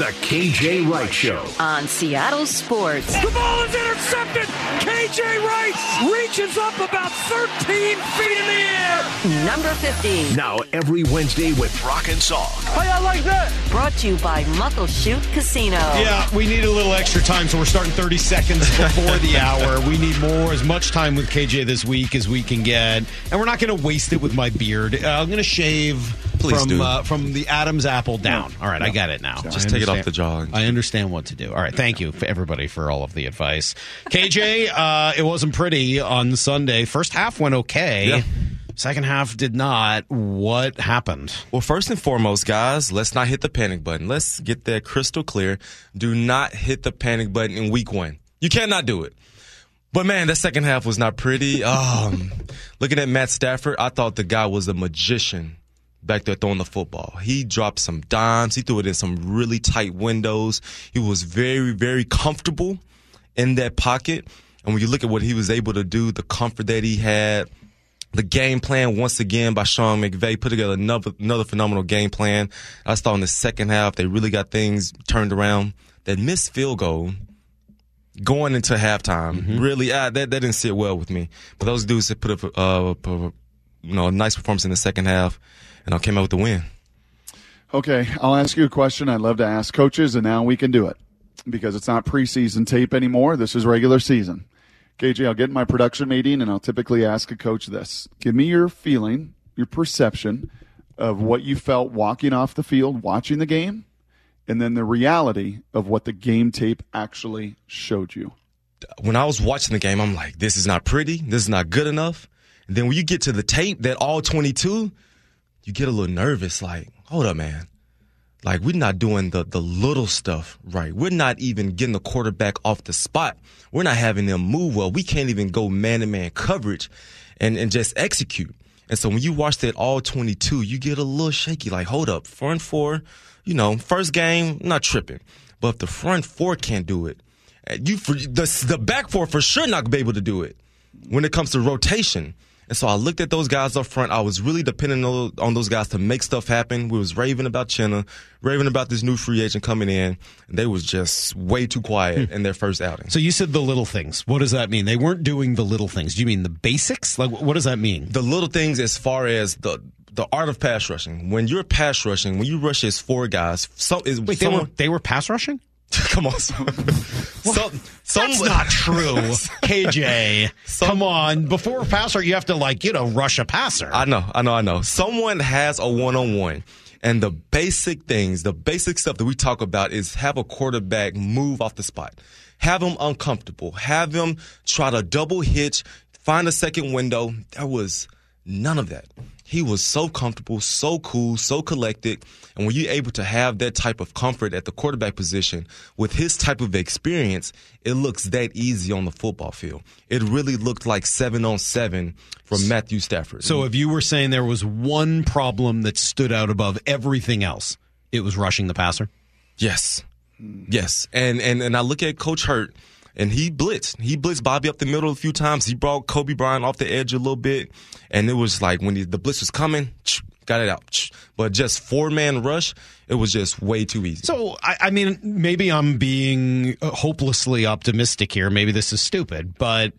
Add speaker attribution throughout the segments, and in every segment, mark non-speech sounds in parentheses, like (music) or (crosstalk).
Speaker 1: The KJ Wright Show.
Speaker 2: on Seattle Sports.
Speaker 3: The ball is intercepted. KJ Wright reaches up about 13 feet in the air.
Speaker 2: Number 50.
Speaker 1: Now every Wednesday with Rock and Song.
Speaker 3: How y'all like that?
Speaker 2: Brought to you by Muckleshoot Casino.
Speaker 4: Yeah, we need a little extra time, so we're starting 30 seconds before the (laughs) hour. We need more, as much time with KJ this week as we can get, and we're not going to waste it with my beard. Uh, I'm going to shave
Speaker 5: Please
Speaker 4: from
Speaker 5: do.
Speaker 4: uh, from the Adam's apple down. All right, I got it now.
Speaker 5: Just take it off the jaw.
Speaker 4: I understand what to do. All right, thank you for everybody for all of the advice. (laughs) KJ, uh, it wasn't pretty on Sunday. First half went okay.
Speaker 5: Yeah.
Speaker 4: Second half did not. What happened?
Speaker 5: Well, first and foremost, guys, let's not hit the panic button. Let's get that crystal clear. Do not hit the panic button in week one. You cannot do it. But man, that second half was not pretty. (laughs) Um, looking at Matt Stafford, I thought the guy was a magician back there throwing the football. He dropped some dimes. He threw it in some really tight windows. He was very, very comfortable in that pocket. And when you look at what he was able to do, the comfort that he had, the game plan once again by Sean McVay put together another another phenomenal game plan. I saw in the second half they really got things turned around. That missed field goal going into halftime really uh, that that didn't sit well with me. But those dudes had put up uh, a- you know a nice performance in the second half, and I came out with the win.
Speaker 6: Okay, I'll ask you a question I'd love to ask coaches, and now we can do it because it's not preseason tape anymore. This is regular season. KJ, I'll get in my production meeting and I'll typically ask a coach this. Give me your feeling, your perception of what you felt walking off the field, watching the game, and then the reality of what the game tape actually showed you.
Speaker 5: when I was watching the game, I'm like, this is not pretty. This is not good enough. And then when you get to the tape, that all 22, you get a little nervous. Like, hold up, man. Like, we're not doing the, the little stuff right. We're not even getting the quarterback off the spot. We're not having them move well. We can't even go man to man coverage and, and just execute. And so when you watch that all 22, you get a little shaky. Like, hold up, front four, you know, first game, not tripping. But if the front four can't do it, uh, you for, the the back four for sure not be able to do it when it comes to rotation. And so I looked at those guys up front. I was really depending on, on those guys to make stuff happen. We was raving about Chenna, raving about this new free agent coming in, and they was just way too quiet hmm. in their first outing.
Speaker 4: So you said the little things. What does that mean? They weren't doing the little things. Do you mean the basics? Like, what does that mean?
Speaker 5: the little things as far as the the art of pass rushing. When you're pass rushing, when you rush as four guys, some is
Speaker 4: Wait, they were they were pass rushing? (laughs)
Speaker 5: come on. Some, (laughs) some,
Speaker 4: That's not true, (laughs) KJ. Come on, before passer, you have to like you know rush a passer.
Speaker 5: I know, I know, I know. Someone has a one on one. And the basic things, the basic stuff that we talk about is have a quarterback move off the spot. Have him uncomfortable. Have him try to double hitch, find a second window. That was none of that. He was so comfortable, so cool, so collected. And when you're able to have that type of comfort at the quarterback position with his type of experience, it looks that easy on the football field. It really looked like seven on seven from Matthew Stafford.
Speaker 4: so if you were saying there was one problem that stood out above everything else, it was rushing the passer.
Speaker 5: Yes. Yes. And and and I look at Coach Hurtt and he blitzed. He blitzed Bobby up the middle a few times. He brought Coby Bryant off the edge a little bit. And it was like when he, the blitz was coming, got it out. But just four man rush, it was just way too easy.
Speaker 4: So I, I mean, maybe I'm being uh, hopelessly optimistic here. Maybe this is stupid, but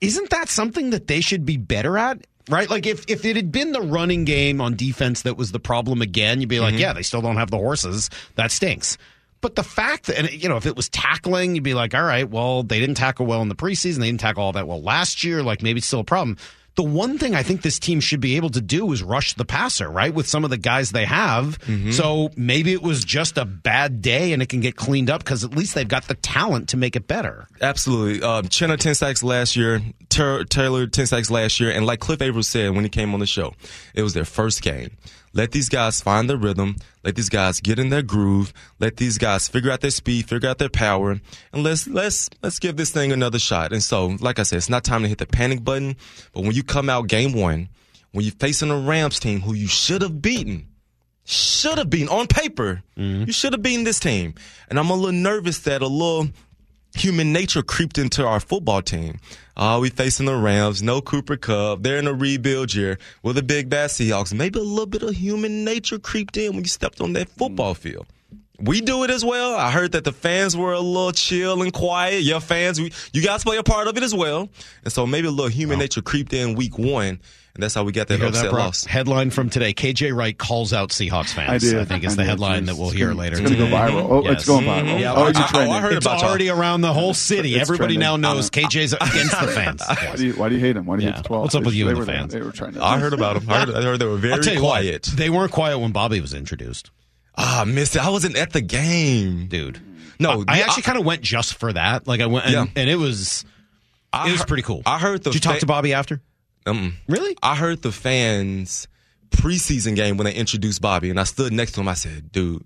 Speaker 4: isn't that something that they should be better at? Right? Like if, if it had been the running game on defense that was the problem again, you'd be like, yeah, they still don't have the horses. That stinks. But the fact that, and, you know, if it was tackling, you'd be like, all right, well, they didn't tackle well in the preseason. They didn't tackle all that well last year. Like maybe it's still a problem. The one thing I think this team should be able to do is rush the passer, right? With some of the guys they have. So maybe it was just a bad day and it can get cleaned up because at least they've got the talent to make it better.
Speaker 5: Absolutely. Um, Chenna 10 sacks last year, Ter- Taylor 10 sacks last year. And like Cliff Avril said when he came on the show, it was their first game. Let these guys find their rhythm. Let these guys get in their groove. Let these guys figure out their speed, figure out their power, and let's let's let's give this thing another shot. And so, like I said, it's not time to hit the panic button. But when you come out game one, when you're facing a Rams team who you should have beaten, should have beaten on paper, mm-hmm. you should have beaten this team. And I'm a little nervous that a little human nature creeped into our football team. Uh, we facing the Rams, no Cooper Kupp. They're in a rebuild year with the big bad Seahawks. Maybe a little bit of human nature creeped in when you stepped on that football field. We do it as well. I heard that the fans were a little chill and quiet. Your fans, we, you guys play a part of it as well. And so maybe a little human nature creeped in week one. And that's how we got that upset
Speaker 4: that,
Speaker 5: loss.
Speaker 4: Headline from today: KJ Wright calls out Seahawks fans.
Speaker 6: I did.
Speaker 4: I think it's
Speaker 6: I
Speaker 4: the
Speaker 6: did.
Speaker 4: headline
Speaker 6: Jeez.
Speaker 4: that we'll hear later.
Speaker 6: It's going to go
Speaker 4: today.
Speaker 6: viral. Oh,
Speaker 4: Yes.
Speaker 6: it's going viral. Mm-hmm.
Speaker 5: Yeah,
Speaker 6: oh,
Speaker 5: I- I- I heard
Speaker 4: It's
Speaker 5: about y'all.
Speaker 4: already around the whole (laughs) city.
Speaker 6: It's
Speaker 4: Everybody now knows KJ's against the (laughs) fans.
Speaker 6: Why do, you, why do you hate him? Why do you
Speaker 4: Yeah.
Speaker 6: hate the 12?
Speaker 4: What's up with you
Speaker 6: they
Speaker 4: and the
Speaker 6: were
Speaker 4: fans?
Speaker 6: They were trying to.
Speaker 5: I heard about them. I heard, I heard they were very quiet.
Speaker 4: what, they weren't quiet when Bobby was introduced,
Speaker 5: Ah, I missed it. I wasn't at the game.
Speaker 4: dude.
Speaker 5: No,
Speaker 4: I
Speaker 5: yeah,
Speaker 4: actually kind of went just for that. Like I went, and,
Speaker 5: Yeah.
Speaker 4: and it was
Speaker 5: I
Speaker 4: it was
Speaker 5: heard-
Speaker 4: pretty cool.
Speaker 5: I heard the
Speaker 4: Did you talk to Bobby after?
Speaker 5: Um,
Speaker 4: Really?
Speaker 5: I heard the fans preseason game when they introduced Bobby, and I stood next to him. I said, "Dude,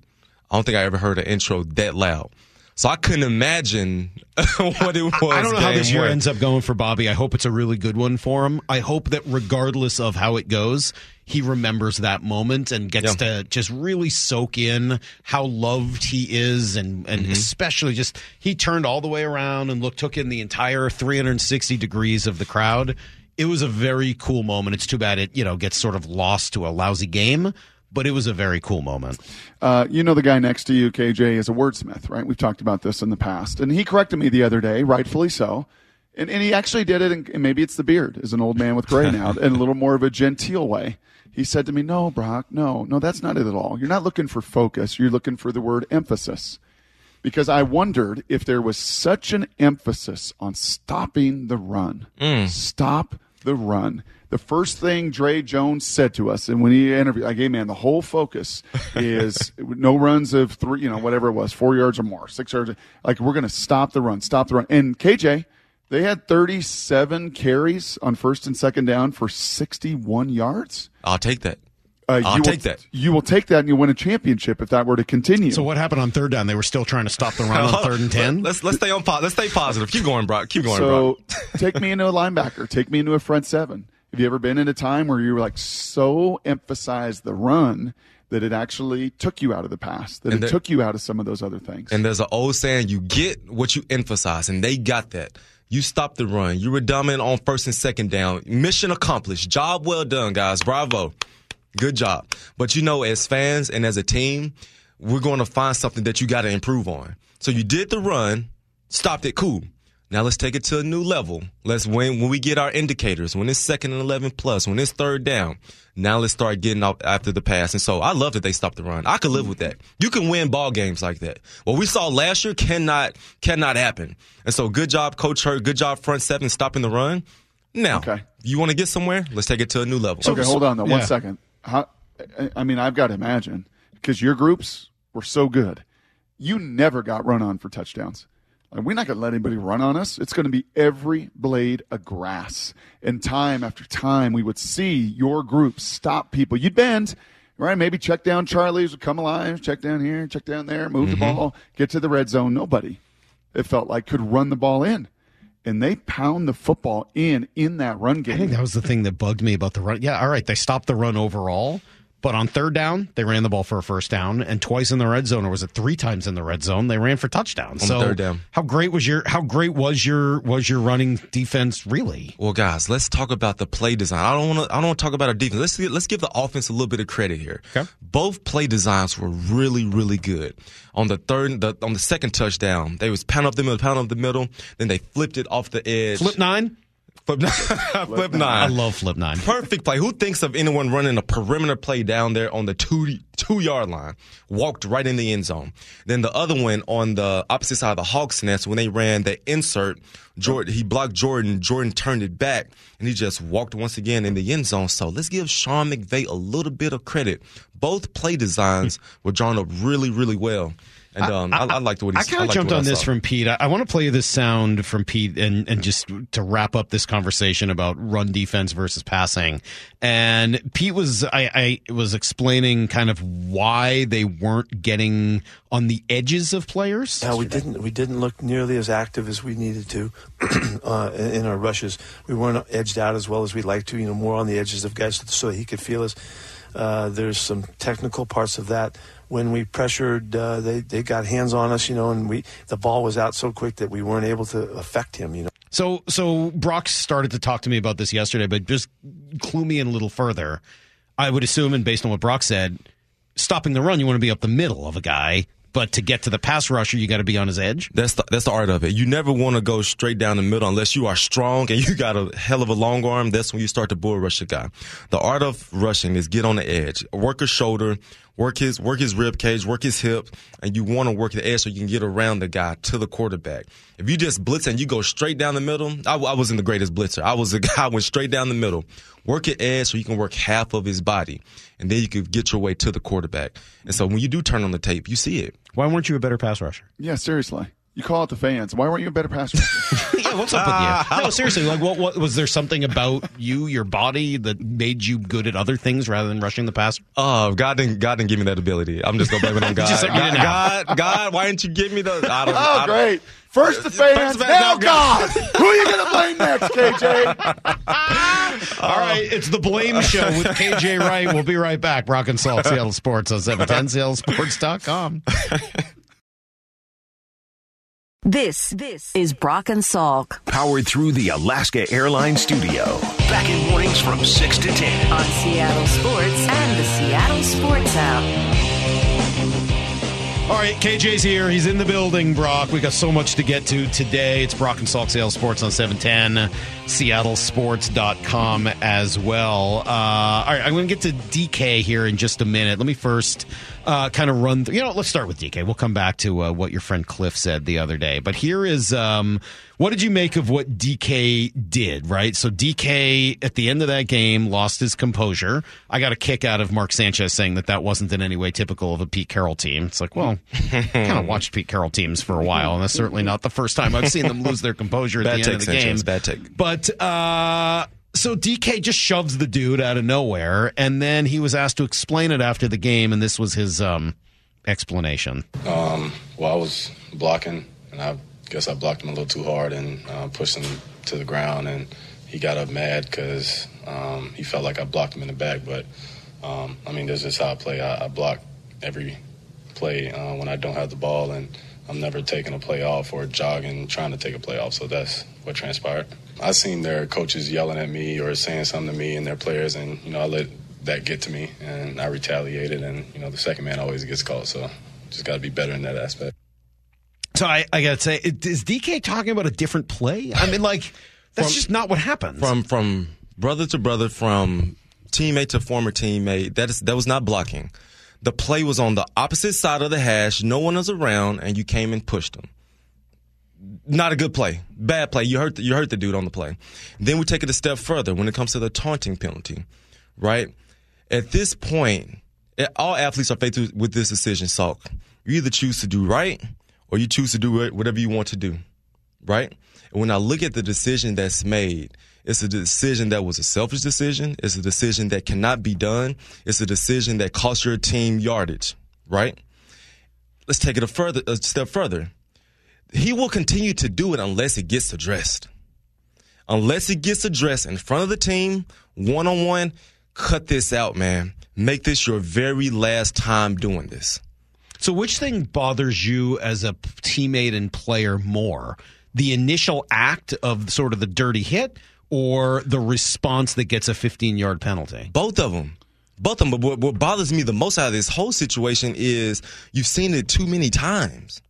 Speaker 5: I don't think I ever heard an intro that loud." So I couldn't imagine (laughs) what it was.
Speaker 4: I don't know how this year
Speaker 5: one.
Speaker 4: ends up going for Bobby. I hope it's a really good one for him. I hope that regardless of how it goes, he remembers that moment and gets
Speaker 5: Yeah.
Speaker 4: to just really soak in how loved he is and and
Speaker 5: Mm-hmm.
Speaker 4: especially just he turned all the way around and look took in the entire 360 degrees of the crowd. It was a very cool moment. It's too bad it, you know, gets sort of lost to a lousy game, but it was a very cool moment.
Speaker 6: Uh, you know the guy next to you, KJ, is a wordsmith, right? We've talked about this in the past, and he corrected me the other day, rightfully so. And, and he actually did it, and maybe it's the beard, as an old man with gray now, in a little more of a genteel way. He said to me, "No, Brock, no, no, that's not it at all. You're not looking for focus. You're looking for the word emphasis." Because I wondered if there was such an emphasis on stopping the run. Mm. Stop the run. The first thing Dre Jones said to us, and when he interviewed, like, hey man, the whole focus (laughs) is no runs of three, you know, whatever it was, four yards or more, six yards. Like, we're going to stop the run, stop the run. And KJ, they had 37 carries on first and second down for 61 yards.
Speaker 5: I'll take that.
Speaker 6: Uh,
Speaker 5: I'll
Speaker 6: you
Speaker 5: take
Speaker 6: will,
Speaker 5: that.
Speaker 6: You will take that and you'll win a championship if that were to continue.
Speaker 4: So what happened on third down? They were still trying to stop the run (laughs) on third and 10?
Speaker 5: Let's let's stay on. Let's stay positive. Keep going, Brock. Keep going,
Speaker 6: So
Speaker 5: Brock. (laughs)
Speaker 6: take me into a linebacker. Take me into a front seven. Have you ever been in a time where you were like so emphasized the run that it actually took you out of the pass, that
Speaker 5: And
Speaker 6: it
Speaker 5: the-
Speaker 6: took you out of some of those other things?
Speaker 5: And there's an old saying: you get what you emphasize, and they got that. You stopped the run. You were dominant on first and second down. Mission accomplished. Job well done, guys. Bravo. Good job. But you know, as fans and as a team, we're going to find something that you got to improve on. So you did the run, stopped it, cool. Now let's take it to a new level. Let's when when we get our indicators, when it's second and eleven plus, when it's third down. Now let's start getting off after the pass. And so I love that they stopped the run. I could live with that. You can win ball games like that. What we saw last year cannot cannot happen. And so good job, Coach Hurtt. Good job, front seven, stopping the run. Now,
Speaker 6: Okay.
Speaker 5: you want to get somewhere? Let's take it to a new level.
Speaker 6: okay, hold on though,
Speaker 4: yeah.
Speaker 6: one second. How, I- I mean, I've got to imagine because your groups were so good, you never got run on for touchdowns. Like, we're not going to let anybody run on us. It's going to be every blade of grass. And time after time, we would see your group stop people. You'd bend, right? Maybe check down Charlie's would come alive, check down here, check down there, move the mm-hmm. ball, get to the red zone. Nobody, it felt like, could run the ball in. And they pound the football in in that run game.
Speaker 4: I think that was the thing that bugged me about the run. Yeah, all right, they stopped the run overall, but on third down, they ran the ball for a first down, and twice in the red zone, or was it three times in the red zone? They ran for touchdowns.
Speaker 5: On
Speaker 4: so
Speaker 5: third down.
Speaker 4: how great was your how great was your was your running defense really?
Speaker 5: Well, guys, let's talk about the play design. I don't want to. I don't want to talk about our defense. Let's let's give the offense a little bit of credit here.
Speaker 4: Okay.
Speaker 5: Both play designs were really, really good. On the third, the, on the second touchdown, they was pound up the middle, pound up the middle. Then they flipped it off the edge.
Speaker 4: Flip nine. (laughs)
Speaker 5: flip, flip
Speaker 4: I
Speaker 5: nine.
Speaker 4: love flip nine.
Speaker 5: Perfect play. Who thinks of anyone running a perimeter play down there on the two two yard line? Walked right in the end zone. Then the other one on the opposite side of the Hawks nest when they ran the insert, Jordan he blocked Jordan. Jordan turned it back and he just walked once again in the end zone. So let's give Sean McVay a little bit of credit. Both play designs were drawn up really, really well. And um, I, I, liked what he
Speaker 4: I kind of jumped on this from Pete. I, I want to play you this sound from Pete and, and just to wrap up this conversation about run defense versus passing. And Pete was I, I was explaining kind of why they weren't getting on the edges of players.
Speaker 7: Yeah, we didn't. We didn't look nearly as active as we needed to (clears throat) uh, in in our rushes. We weren't edged out as well as we'd like to. You know, more on the edges of guys so he could feel us. Uh, there's some technical parts of that. When we pressured, uh, they they got hands on us. You know, and we the ball was out so quick that we weren't able to affect him. You know.
Speaker 4: So so Brock started to talk to me about this yesterday, but just clue me in a little further. I would assume, and based on what Brock said, stopping the run, you want to be up the middle of a guy. but to get to the pass rusher, you got to be on his edge.
Speaker 5: That's the, that's the art of it. You never want to go straight down the middle unless you are strong and you got a hell of a long arm. That's when you start to bull rush a guy. The art of rushing is get on the edge, work a shoulder, work his work his rib cage, work his hip, and you want to work the edge so you can get around the guy to the quarterback. If you just blitz and you go straight down the middle, I, I wasn't the greatest blitzer. I was a (laughs) guy who went straight down the middle. Work your edge so you can work half of his body, and then you can get your way to the quarterback. And so when you do turn on the tape, you see it.
Speaker 4: Why weren't you a better pass rusher?
Speaker 6: Yeah, seriously. You call out the fans. Why weren't you a better pass (laughs) rusher?
Speaker 4: yeah, what's up with you? Ah. No, seriously. Like, what, what was there something about you, your body, that made you good at other things rather than rushing the pass?
Speaker 5: Oh, God didn't God didn't give me that ability. I'm just gonna blame it on God.
Speaker 4: Just like you
Speaker 5: God,
Speaker 4: didn't have.
Speaker 5: God, God, why didn't you give me the? I don't,
Speaker 6: oh,
Speaker 5: I don't-
Speaker 6: great. First the fans,
Speaker 5: the fans,
Speaker 6: now
Speaker 5: now
Speaker 6: God. Who are you going to blame next, KJ? (laughs)
Speaker 4: All oh. right, it's the Blame Show with KJ Wright. We'll be right back. Brock and Salk, Seattle Sports on 710, seattlesports.com. (laughs)
Speaker 2: This, this is Brock and Salk
Speaker 1: Powered through the Alaska Airlines studio. Back in mornings from 6 to 10.
Speaker 2: on Seattle Sports and the Seattle Sports app.
Speaker 4: All right, KJ's here. He's in the building, Brock. We got so much to get to today. It's Brock and Salk Seattle Sports on 710, seattlesports.com as well. Uh, all right, I'm going to get to DK here in just a minute. Let me first uh, kind of run through. You know, let's start with DK. We'll come back to uh, what your friend Cliff said the other day. But here is um, what did you make of what DK did, right? So DK, at the end of that game, lost his composure. I got a kick out of Mark Sanchez saying that that wasn't in any way typical of a Pete Carroll team. It's like, well, I kind of watched Pete Carroll teams for a while, and that's certainly not the first time I've seen them lose their composure at
Speaker 5: Bad
Speaker 4: the end of the
Speaker 5: Sanchez.
Speaker 4: game.
Speaker 5: Bad take.
Speaker 4: But uh, so DK just shoves the dude out of nowhere, and then he was asked to explain it after the game, and this was his um, explanation.
Speaker 8: Um, well, I was blocking, and I guess I blocked him a little too hard and uh, pushed him to the ground, and he got up mad because um, he felt like I blocked him in the back. But um, I mean, this is how I play. I, I block every play uh, when I don't have the ball, and I'm never taking a play off or jogging trying to take a play off. So that's what transpired. I seen their coaches yelling at me or saying something to me and their players, and you know I let that get to me, and I retaliated, and you know the second man always gets caught. So just got to be better in that aspect.
Speaker 4: So I, I gotta say, is DK talking about a different play? I mean, like that's
Speaker 5: From-
Speaker 4: just not what happens.
Speaker 5: from from brother to brother, from teammate to former teammate. That is that was not blocking. The play was on the opposite side of the hash. No one was around, and you came and pushed him. Not a good play. Bad play. You hurt the, you hurt the dude on the play. Then we take it a step further when it comes to the taunting penalty, right? At this point, all athletes are faced with- with this decision. Salk, you either choose to do right or you choose to do whatever you want to do right? And when I look at the decision that's made, it's a decision that was a selfish decision. It's a decision that cannot be done. It's a decision that cost your team yardage, right? Let's take it a further a step further. He will continue to do it unless it gets addressed. Unless it gets addressed in front of the team, one on one, cut this out, man. Make this your very last time doing this.
Speaker 4: so, which thing bothers you as a teammate and player more? The initial act of sort of the dirty hit, or the response that gets a 15 yard penalty?
Speaker 5: Both of them. Both of them. But what, what bothers me the most out of this whole situation is you've seen it too many times.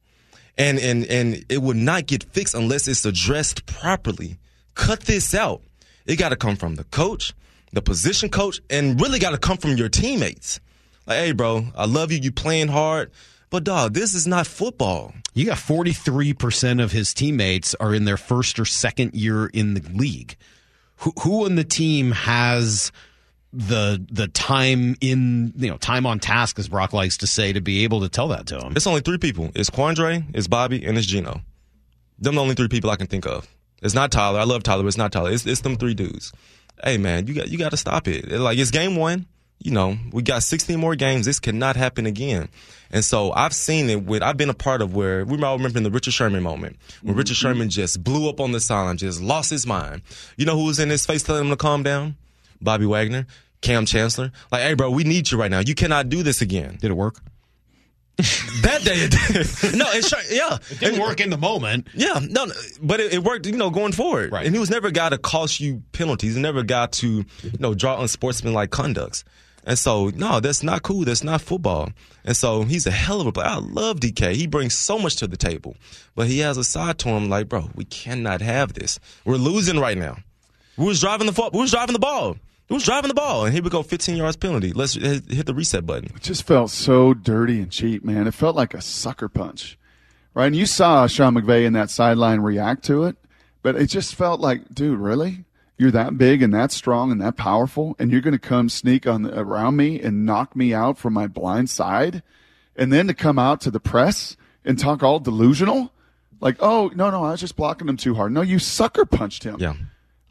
Speaker 5: And, and, and it will not get fixed unless it's addressed properly. Cut this out. It got to come from the coach, the position coach, and really got to come from your teammates. Like, hey, bro, I love you. You playing hard. But dog, this is not football.
Speaker 4: You got 43% of his teammates are in their first or second year in the league. Who, who in the team has the the time in you know time on task as Brock likes to say to be able to tell that to him?
Speaker 5: It's only three people. It's Quandre, it's Bobby, and it's Geno. Them the only three people I can think of. It's not Tyler. I love Tyler, but it's not Tyler. It's, it's them three dudes. Hey man, you got you got to stop it. Like it's game one. You know, we got 16 more games. This cannot happen again. And so I've seen it with, I've been a part of where, we all remember the Richard Sherman moment, when Richard mm-hmm. Sherman just blew up on the sideline, just lost his mind. You know who was in his face telling him to calm down? Bobby Wagner, Kam Chancellor. Like, hey bro, we need you right now. You cannot do this again.
Speaker 4: Did it work?
Speaker 5: That day, it did. (laughs) no, it's yeah,
Speaker 4: It didn't work in the moment.
Speaker 5: yeah, no, no, but it, it worked, you know, going forward.
Speaker 4: Right.
Speaker 5: And he was never a guy to cost you penalties. He never got to, you know, draw unsportsmanlike conducts. And so, no, that's not cool. That's not football. And so he's a hell of a player. I love DK. He brings so much to the table. But he has a side to him like, bro, we cannot have this. We're losing right now. We was driving the fo- we was driving the ball. We was driving the ball, and here we go, 15 yards penalty. Let's hit hit the reset button.
Speaker 6: It just felt so dirty and cheap, man. It felt like a sucker punch, right? And you saw Sean McVay in that sideline react to it, but it just felt like, dude, really? You're that big and that strong and that powerful, and you're going to come sneak on the, around me and knock me out from my blind side, and then to come out to the press and talk all delusional, like, oh no, no, I was just blocking him too hard. No, you sucker punched him.
Speaker 5: Yeah.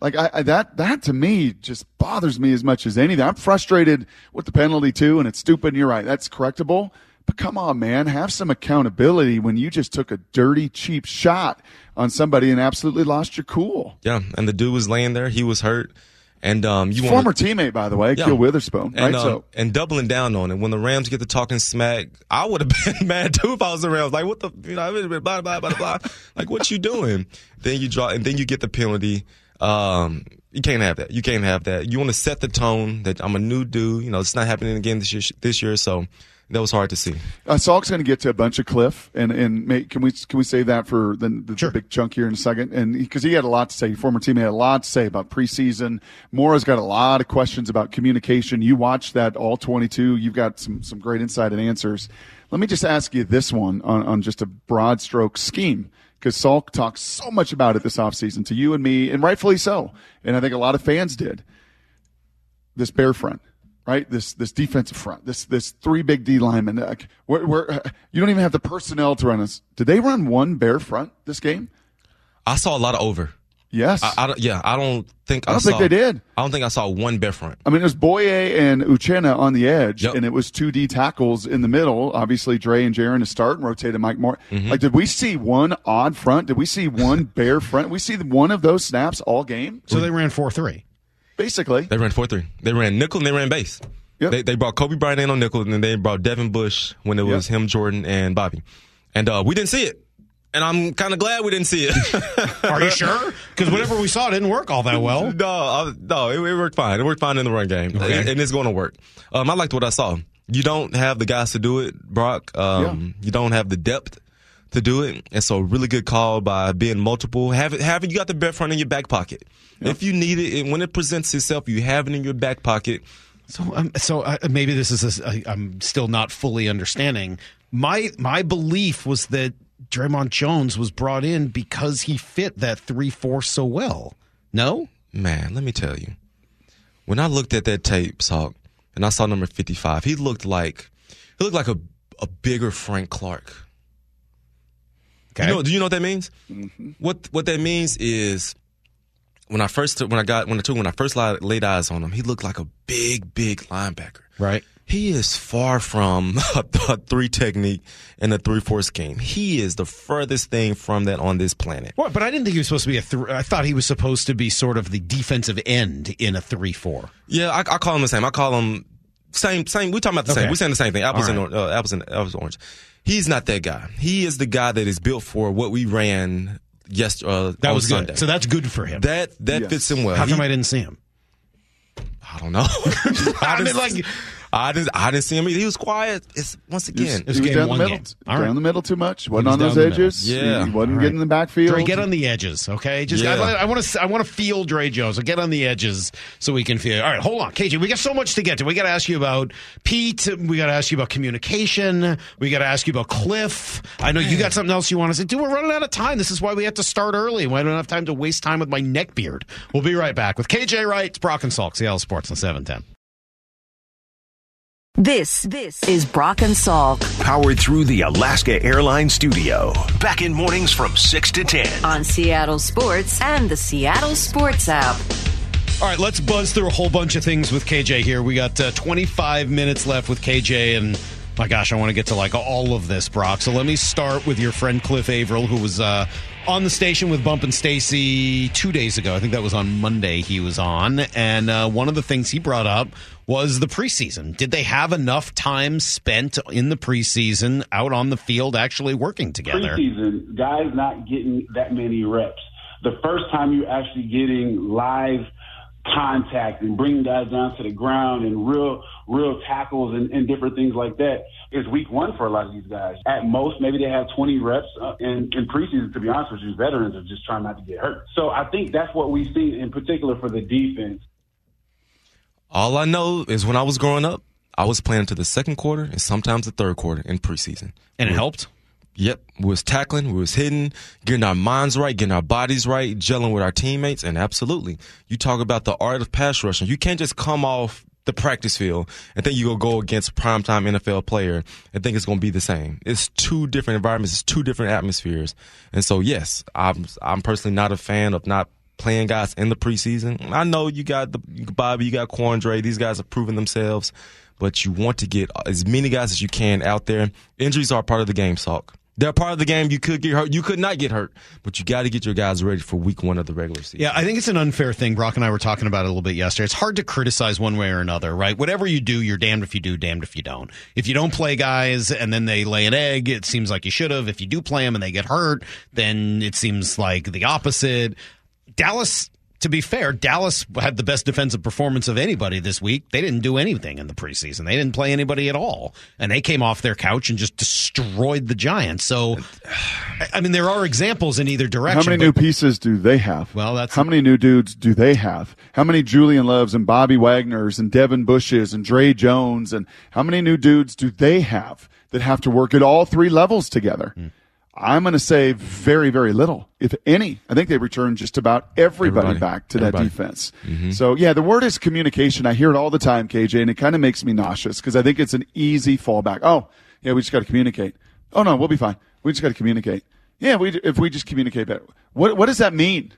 Speaker 6: Like I, I, that, that to me just bothers me as much as anything. I'm frustrated with the penalty too, and it's stupid. And you're right, that's correctable. But come on, man, have some accountability when you just took a dirty, cheap shot on somebody and absolutely lost your cool.
Speaker 5: Yeah, and the dude was laying there. He was hurt. And um, you
Speaker 6: former
Speaker 5: wanna,
Speaker 6: teammate, by the way,
Speaker 5: Yeah.
Speaker 6: Gil Witherspoon,
Speaker 5: and,
Speaker 6: right?
Speaker 5: um,
Speaker 6: so
Speaker 5: and doubling down on it. When the Rams get to talking smack, I would have (laughs) been mad too if I was the Rams. Like, what the, you know, blah, blah, blah, blah. like, what you doing? Then you draw, and then you get the penalty. Um, you can't have that. You can't have that. You want to set the tone that I'm a new dude. You know, it's not happening again this year. This year, so that was hard to see.
Speaker 6: Uh, Salk's going to get to a bunch of Cliff, and and make, can we can we save that for the, the, the big chunk here in a second? And because he had a lot to say, former teammate had a lot to say about preseason. Mora's got a lot of questions about communication. You watched that all twenty two. You've got some some great insight and answers. Let me just ask you this one on, on just a broad stroke scheme. Because Salk talked so much about it this offseason to you and me, and rightfully so. And I think a lot of fans did this bear front, right? This this defensive front, this this three big D linemen. Uh, where, where, you don't even have the personnel to run us. Did they run one bear front this game?
Speaker 5: I saw a lot of over.
Speaker 6: Yes.
Speaker 5: I, I don't, yeah, I don't think
Speaker 6: I
Speaker 5: I,
Speaker 6: don't think
Speaker 5: saw-
Speaker 6: they did.
Speaker 5: I don't think I saw one bear front.
Speaker 6: I mean, it was Boye and Uchenna on the edge,
Speaker 5: Yep.
Speaker 6: and it was two D tackles in the middle. Obviously, Dre and Jarran to start and rotated Mike Moore.
Speaker 5: Mm-hmm.
Speaker 6: Like, did we see one odd front? Did we see one (laughs) bear front? We see one of those snaps all game,
Speaker 4: So they ran 4 3.
Speaker 6: basically.
Speaker 5: They ran four three. They ran nickel and they ran base.
Speaker 6: Yep.
Speaker 5: They they brought Coby Bryant in on nickel and then they brought Devin Bush when it was him, Jordan, and Bobby. And uh, we didn't see it. And I'm kind of glad we didn't see it. (laughs)
Speaker 4: Are you sure? Because whenever we saw it, it didn't work all that well. (laughs)
Speaker 5: no, I, no, it, it worked fine. It worked fine in the run game,
Speaker 4: Okay.
Speaker 5: and, and it's going to work. Um, I liked what I saw. You don't have the guys to do it, Brock. Um, You don't have the depth to do it, and so really good call by being multiple. Have it, have it. You got the bear front in your back pocket. If you need it, and when it presents itself, you have it in your back pocket.
Speaker 4: So, um, so uh, maybe this is a, I, I'm still not fully understanding. My my belief was that Dre'Mont Jones was brought in because he fit that three four so well. No,
Speaker 5: Man, let me tell you. When I looked at that tape, Salk, and I saw number 55, he looked like he looked like a a bigger Frank Clark.
Speaker 4: okay.
Speaker 5: You know, do you know what that means? Mm-hmm. What what that means is when I first when I got when I took when I first laid, laid eyes on him, he looked like a big big linebacker.
Speaker 4: right.
Speaker 5: He is far from (laughs) a, a three technique and a three four scheme. He is the furthest thing from that on this planet.
Speaker 4: What? But I didn't think he was supposed to be a. Th- I thought he was supposed to be sort of the defensive end in a three four.
Speaker 5: Yeah, I, I call him the same. I call him same same. We're talking about the
Speaker 4: Okay.
Speaker 5: same. We're saying the same thing. Apples
Speaker 4: All
Speaker 5: and or- uh, apples and apples and orange. He's not that guy. He is the guy that is built for what we ran yesterday. uh,
Speaker 4: That
Speaker 5: on
Speaker 4: was
Speaker 5: Sunday.
Speaker 4: good. So that's good for him.
Speaker 5: that that
Speaker 6: Yes.
Speaker 5: fits him well.
Speaker 4: How come
Speaker 5: He-
Speaker 4: I didn't see him?
Speaker 5: I don't know. I, (laughs) (laughs)
Speaker 4: I mean, like-
Speaker 5: I didn't. I didn't see him. Either. He was quiet. It's once again.
Speaker 6: he was
Speaker 4: game
Speaker 6: down the middle,
Speaker 4: game. All
Speaker 6: down
Speaker 4: right.
Speaker 6: the middle too much. wasn't
Speaker 4: was
Speaker 6: on those
Speaker 4: down middle.
Speaker 6: edges.
Speaker 5: Yeah.
Speaker 6: he wasn't
Speaker 4: All
Speaker 6: getting in the backfield.
Speaker 4: Dre, get on the edges, okay? Just
Speaker 5: Yeah.
Speaker 4: I, I want to I want to feel Dre Jones. So get on the edges so we can feel. All right, hold on, KJ. We got so much to get to. We got to ask you about Pete. We got to ask you about communication. We got to ask you about Cliff. I know you got something else you want to say. Dude, we're running out of time. This is why we have to start early. We don't have time to waste time with my neck beard. We'll be right back with KJ Wright, Brock and Salk, Seattle Sports on seven ten.
Speaker 2: This this is Brock and Salk
Speaker 1: Powered through the Alaska Airlines Studio. Back in mornings from 6 to 10.
Speaker 2: on Seattle Sports and the Seattle Sports app.
Speaker 4: All right, let's buzz through a whole bunch of things with KJ here. We got uh, 25 minutes left with KJ, and my gosh, I want to get to like all of this, Brock. So let me start with your friend Cliff Avril, who was uh, on the station with Bump and Stacy two days ago. I think that was on Monday. He was on, and uh, one of the things he brought up was the preseason. Did they have enough time spent in the preseason out on the field actually working together?
Speaker 9: preseason, guys not getting that many reps. The first time you're actually getting live contact and bringing guys down to the ground and real, real tackles and, and different things like that is week one for a lot of these guys. At most, maybe they have 20 reps uh, in, in preseason, to be honest with you. Veterans are just trying not to get hurt. So I think that's what we've seen in particular for the defense.
Speaker 5: All I know is when I was growing up, I was playing to the second quarter and sometimes the third quarter in preseason.
Speaker 4: And it helped?
Speaker 5: Yep. We was tackling, we was hitting, getting our minds right, getting our bodies right, gelling with our teammates, and absolutely. You talk about the art of pass rushing. You can't just come off the practice field and think you go go against a primetime NFL player and think it's going to be the same. It's two different environments. It's two different atmospheres. And so, yes, I'm, I'm personally not a fan of not playing guys in the preseason. I know you got the Bobby, you got Quandre. These guys have proven themselves, but you want to get as many guys as you can out there. Injuries are part of the game, Salk. They're part of the game. You could get hurt. You could not get hurt, but you got to get your guys ready for week one of the regular season.
Speaker 4: Yeah, I think it's an unfair thing. Brock and I were talking about it a little bit yesterday. It's hard to criticize one way or another, right? Whatever you do, you're damned if you do, damned if you don't. If you don't play guys and then they lay an egg, it seems like you should have. If you do play them and they get hurt, then it seems like the opposite. Dallas to be fair, Dallas had the best defensive performance of anybody this week. They didn't do anything in the preseason. They didn't play anybody at all. And they came off their couch and just destroyed the Giants. So, (sighs) I mean, there are examples in either direction.
Speaker 6: How many new pieces do they have?
Speaker 4: Well, that's
Speaker 6: how many new dudes do they have? How many Julian Loves and Bobby Wagners and Devin Bushes and Dre Jones and how many new dudes do they have that have to work at all three levels together?
Speaker 4: Hmm.
Speaker 6: I'm going to say very, very little, if any. I think they returned just about everybody,
Speaker 5: Everybody.
Speaker 6: back to
Speaker 5: Everybody.
Speaker 6: that defense. Mm-hmm. So, yeah, the word is communication. I hear it all the time, KJ, and it kind of makes me nauseous because I think it's an easy fallback. Oh, yeah, we just got to communicate. Oh, no, we'll be fine. We just got to communicate. Yeah, we, if we just communicate better. What, what does that mean?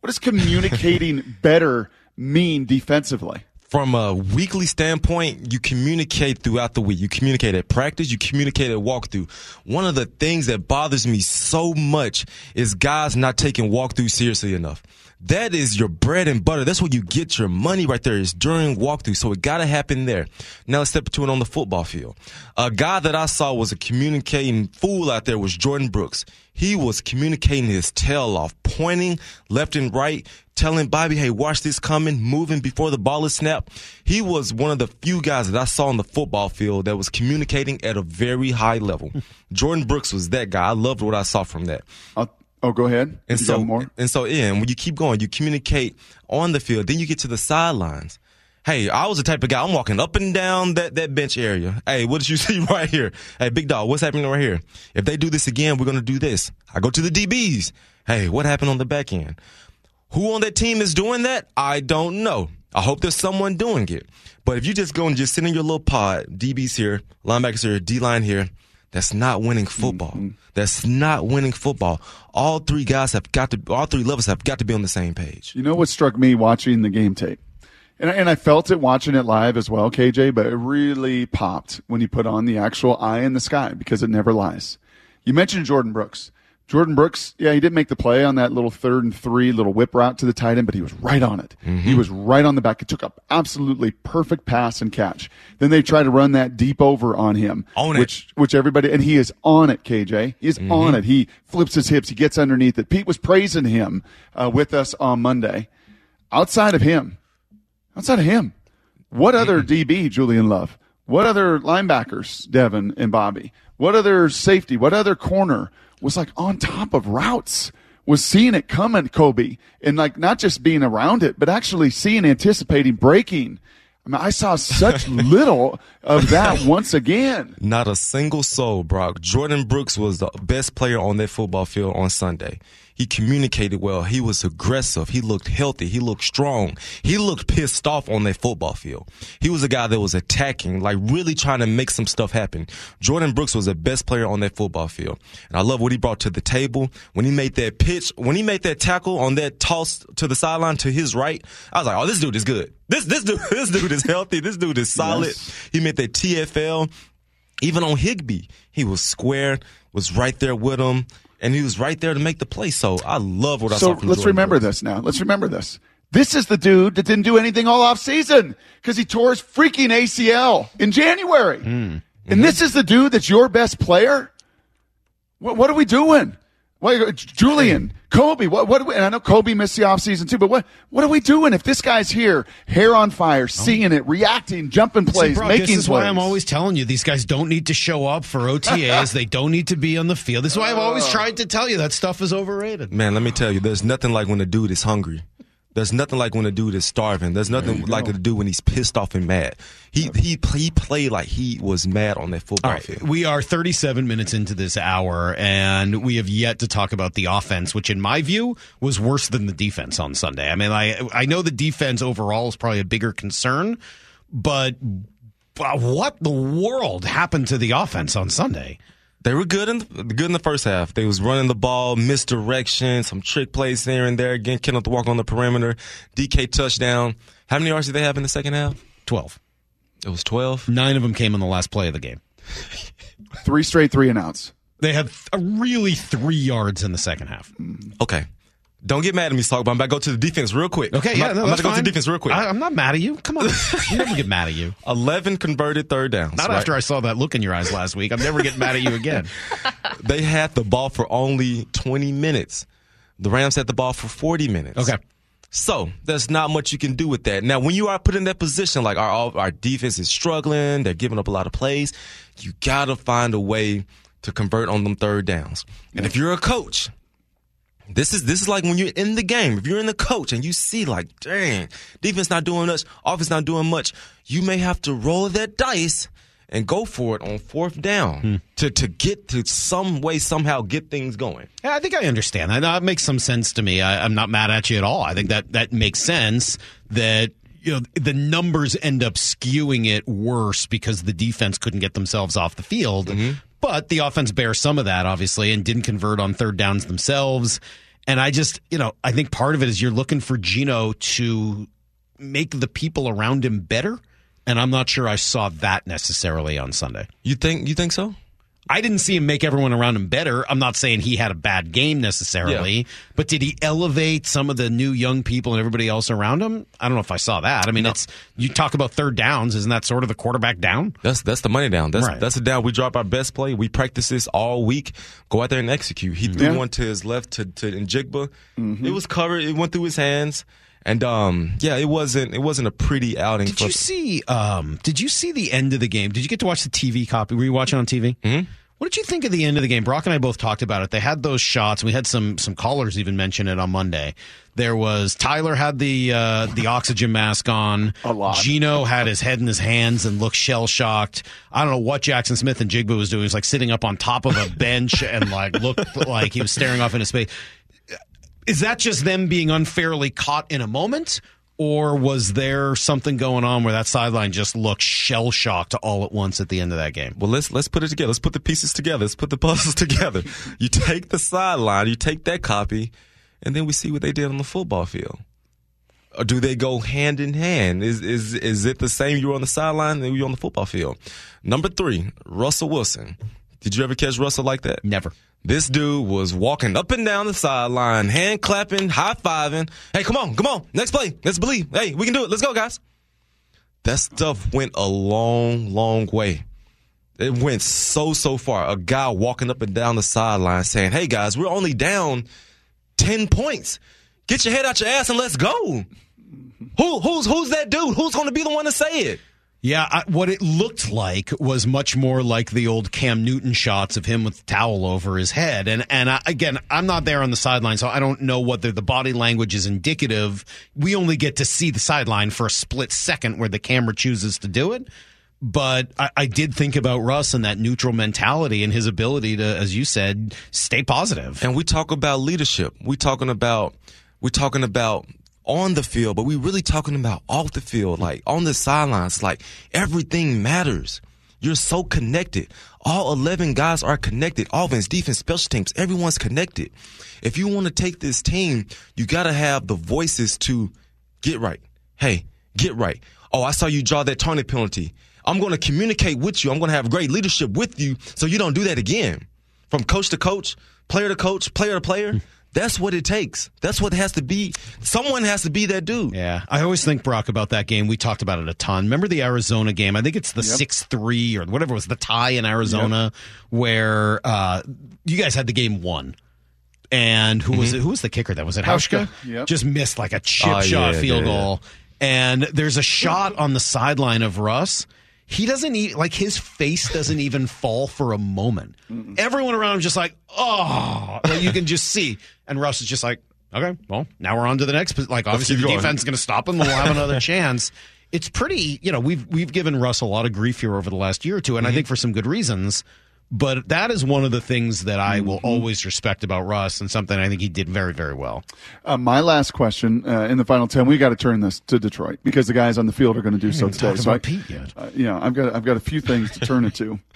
Speaker 6: What does communicating (laughs) better mean defensively?
Speaker 5: From a weekly standpoint, you communicate throughout the week. You communicate at practice, you communicate at walkthrough. One of the things that bothers me so much is guys not taking walkthrough seriously enough. That is your bread and butter. That's where you get your money right there is during walkthrough. So it got to happen there. Now let's step into it on the football field. A guy that I saw was a communicating fool out there was Jordyn Brooks. He was communicating his tail off, pointing left and right, telling Bobby, hey, watch this coming, moving before the ball is snapped. He was one of the few guys that I saw on the football field that was communicating at a very high level. (laughs) Jordyn Brooks was that guy. I loved what I saw from that.
Speaker 6: I'll, oh, go ahead.
Speaker 5: And
Speaker 6: You
Speaker 5: so,
Speaker 6: more?
Speaker 5: and so, yeah, and when you keep going, you communicate on the field, then you get to the sidelines. Hey, I was the type of guy, I'm walking up and down that, that bench area. Hey, what did you (laughs) see right here? Hey, big dog, what's happening right here? If they do this again, we're going to do this. I go to the DBs. Hey, what happened on the back end? Who on that team is doing that? I don't know. I hope there's someone doing it. But if you just go and just sit in your little pod, DBs here, linebackers here, D line here, that's not winning football. Mm-hmm. That's not winning football. All three guys have got to, all three levels have got to be on the same page.
Speaker 6: You know what struck me watching the game tape? And, I- and I felt it watching it live as well, KJ, but it really popped when you put on the actual eye in the sky because it never lies. You mentioned Jordyn Brooks. Jordyn Brooks, yeah, he didn't make the play on that little third and three little whip route to the tight end, but he was right on it. Mm-hmm. He was right on the back. It took up absolutely perfect pass and catch. Then they try to run that deep over on him,
Speaker 5: Own it.
Speaker 6: which which everybody and he is on it. KJ, he is on mm-hmm. it. He flips his hips. He gets underneath it. Pete was praising him uh, with us on Monday. Outside of him, outside of him, what mm-hmm. other DB, Julian Love? What other linebackers, Devin and Bobby? What other safety? What other corner was like on top of routes? Was seeing it coming, Coby, and like not just being around it, but actually seeing, anticipating, breaking. I mean, I saw such (laughs) little of that once again.
Speaker 5: Not a single soul, Brock. Jordyn Brooks was the best player on that football field on Sunday. He communicated well. He was aggressive. He looked healthy. He looked strong. He looked pissed off on that football field. He was a guy that was attacking, like really trying to make some stuff happen. Jordyn Brooks was the best player on that football field. And I love what he brought to the table. When he made that pitch, when he made that tackle on that toss to the sideline to his right, I was like, oh, this dude is good. This, this dude, (laughs) this dude is healthy. This dude is solid.
Speaker 6: Yes.
Speaker 5: He made that TFL. Even on Higbee, he was square, was right there with him, and he was right there to make the play. So I love what I
Speaker 6: So
Speaker 5: saw from
Speaker 6: let's
Speaker 5: Jordan
Speaker 6: remember
Speaker 5: Brooks.
Speaker 6: this now. Let's remember this. This is the dude that didn't do anything all off season because he tore his freaking ACL in January.
Speaker 5: Mm-hmm.
Speaker 6: And this is the dude that's your best player? What, what are we doing? Wait, uh, Julian, Coby. What? What? And I know Coby missed the offseason too, but what? What are we doing if this guy's here, hair on fire, oh. seeing it, reacting, jumping plays,
Speaker 4: See, Brock,
Speaker 6: making
Speaker 4: this is
Speaker 6: plays?
Speaker 4: why I'm always telling you these guys don't need to show up for OTAs. (laughs) they don't need to be on the field. This is why I've always uh. tried to tell you that stuff is overrated.
Speaker 5: Man, let me tell you, there's nothing like when a dude is hungry. There's nothing like when a dude is starving. There's nothing like a dude when he's pissed off and mad. He he he played like he was mad on that football
Speaker 4: All right,
Speaker 5: field.
Speaker 4: we are 37 minutes into this hour, and we have yet to talk about the offense, which, in my view, was worse than the defense on Sunday. I mean, I I know the defense overall is probably a bigger concern, but what the world happened to the offense on Sunday?
Speaker 5: They were good in the, good in the first half. They was running the ball, misdirection, some trick plays here and there. Again, Kenneth Walker on the perimeter, DK touchdown. How many yards did they have in the second half?
Speaker 4: 12.
Speaker 5: It was twelve.
Speaker 4: Nine of them came in the last play of the game.
Speaker 6: Three straight three and outs.
Speaker 4: They had th- really three yards in the second half.
Speaker 5: Okay. Don't get mad at me, Salk, but I'm about to go to the defense real quick.
Speaker 4: Okay,
Speaker 5: I'm
Speaker 4: yeah,
Speaker 5: about,
Speaker 4: no,
Speaker 5: I'm about to go
Speaker 4: fine.
Speaker 5: to the defense real quick.
Speaker 4: I, I'm not mad at you. Come on, (laughs) I never get mad at you.
Speaker 5: 11 converted third downs.
Speaker 4: Not
Speaker 5: right?
Speaker 4: after I saw that look in your eyes last week. I'm never getting mad at you again. (laughs)
Speaker 5: They had the ball for only 20 minutes. The Rams had the ball for 40 minutes.
Speaker 4: Okay.
Speaker 5: So there's not much you can do with that. Now, when you are put in that position, like our our defense is struggling, they're giving up a lot of plays. You gotta find a way to convert on them third downs. And if you're a coach, this is this is like when you're in the game. If you're in the coach and you see like, dang, defense not doing much, offense not doing much, you may have to roll that dice and go for it on fourth down hmm. to to get to some way somehow get things going.
Speaker 4: Yeah, I think I understand that. That makes some sense to me. I, I'm not mad at you at all. I think that that makes sense. That you know the numbers end up skewing it worse because the defense couldn't get themselves off the field. Mm-hmm. But the offense bears some of that, obviously, and didn't convert on third downs themselves. And I just, you know, I think part of it is you're looking for Geno to make the people around him better. And I'm not sure I saw that necessarily on Sunday.
Speaker 5: You think you think so?
Speaker 4: I didn't see him make everyone around him better. I'm not saying he had a bad game necessarily, but did he elevate some of the new young people and everybody else around him? I don't know if I saw that. I mean, it's you talk about third downs, isn't that sort of the quarterback down?
Speaker 5: That's that's the money down. That's
Speaker 4: Right.
Speaker 5: that's the down. We drop our best play. We practice this all week. Go out there and execute. He threw
Speaker 6: Yeah.
Speaker 5: one to his left to to Njigba. Mm-hmm. It was covered. It went through his hands. And um, yeah, it wasn't it wasn't a pretty outing.
Speaker 4: Did
Speaker 5: for,
Speaker 4: you see? Um, did you see the end of the game? Did you get to watch the TV copy? Were you watching on TV? Mm-hmm. What did you think of the end of the game? Brock and I both talked about it. They had those shots. We had some some callers even mention it on Monday. There was Tyler had the uh, the oxygen mask on.
Speaker 6: A lot.
Speaker 4: Geno had his head in his hands and looked shell shocked. I don't know what Jaxon Smith-Njigba was doing. He was like sitting up on top of a bench and like looked like he was staring off into space. Is that just them being unfairly caught in a moment? Or was there something going on where that sideline just looked shell shocked all at once at the end of that game?
Speaker 5: Well, let's let's put it together. Let's put the pieces together. Let's put the (laughs) puzzles together. You take the sideline, you take that copy, and then we see what they did on the football field. Or do they go hand in hand? Is is is it the same? You were on the sideline, and you were on the football field. Number three, Russell Wilson. Did you ever catch Russell like that?
Speaker 4: Never.
Speaker 5: This dude was walking up and down the sideline, hand clapping, high fiving. Hey, come on, come on. Next play. Let's believe. Hey, we can do it. Let's go, guys. That stuff went a long, long way. It went so, so far. A guy walking up and down the sideline saying, Hey, guys, we're only down 10 points. Get your head out your ass and let's go. Who, who's, who's that dude? Who's going to be the one to say it?
Speaker 4: Yeah, I, what it looked like was much more like the old Cam Newton shots of him with the towel over his head. And and I, again, I'm not there on the sideline, so I don't know whether the body language is indicative. We only get to see the sideline for a split second where the camera chooses to do it. But I, I did think about Russ and that neutral mentality and his ability to, as you said, stay positive.
Speaker 5: And we talk about leadership. We talking about we talking about on the field, but we really talking about off the field, like on the sidelines. Like everything matters. You're so connected. All 11 guys are connected. Offense, defense, special teams, everyone's connected. If you want to take this team, you got to have the voices to get right. Hey, get right. Oh, I saw you draw that turning penalty. I'm going to communicate with you. I'm going to have great leadership with you so you don't do that again. From coach to coach, player to coach, player to player. Hmm. That's what it takes. That's what has to be. Someone has to be that dude.
Speaker 4: Yeah, I always think Brock about that game. We talked about it a ton. Remember the Arizona game? I think it's the six three or whatever it was the tie in Arizona where uh, you guys had the game won, and who was it? Who was the kicker? That was it. Hauschka.
Speaker 6: Yep.
Speaker 4: Just missed like a chip
Speaker 5: Oh,
Speaker 4: shot
Speaker 5: yeah,
Speaker 4: field
Speaker 5: yeah, yeah.
Speaker 4: goal. And there's a shot on the sideline of Russ. He doesn't eat like his face doesn't even fall for a moment. Everyone around him just like, oh, like you can just see. And Russ is just like, okay, well, now we're on to the next. Like obviously the
Speaker 5: going.
Speaker 4: defense is going to stop him. We'll have another (laughs) chance. It's pretty, you know, we've we've given Russ a lot of grief here over the last year or two, and I think for some good reasons. But that is one of the things that I will always respect about Russ, and something I think he did very, very well.
Speaker 6: Uh, my last question uh, in the final ten. We got to turn this to Detroit because the guys on the field are going to do so today. So I,
Speaker 4: Pete yet.
Speaker 6: Uh, yeah, I've got I've got a few things to turn it to. (laughs)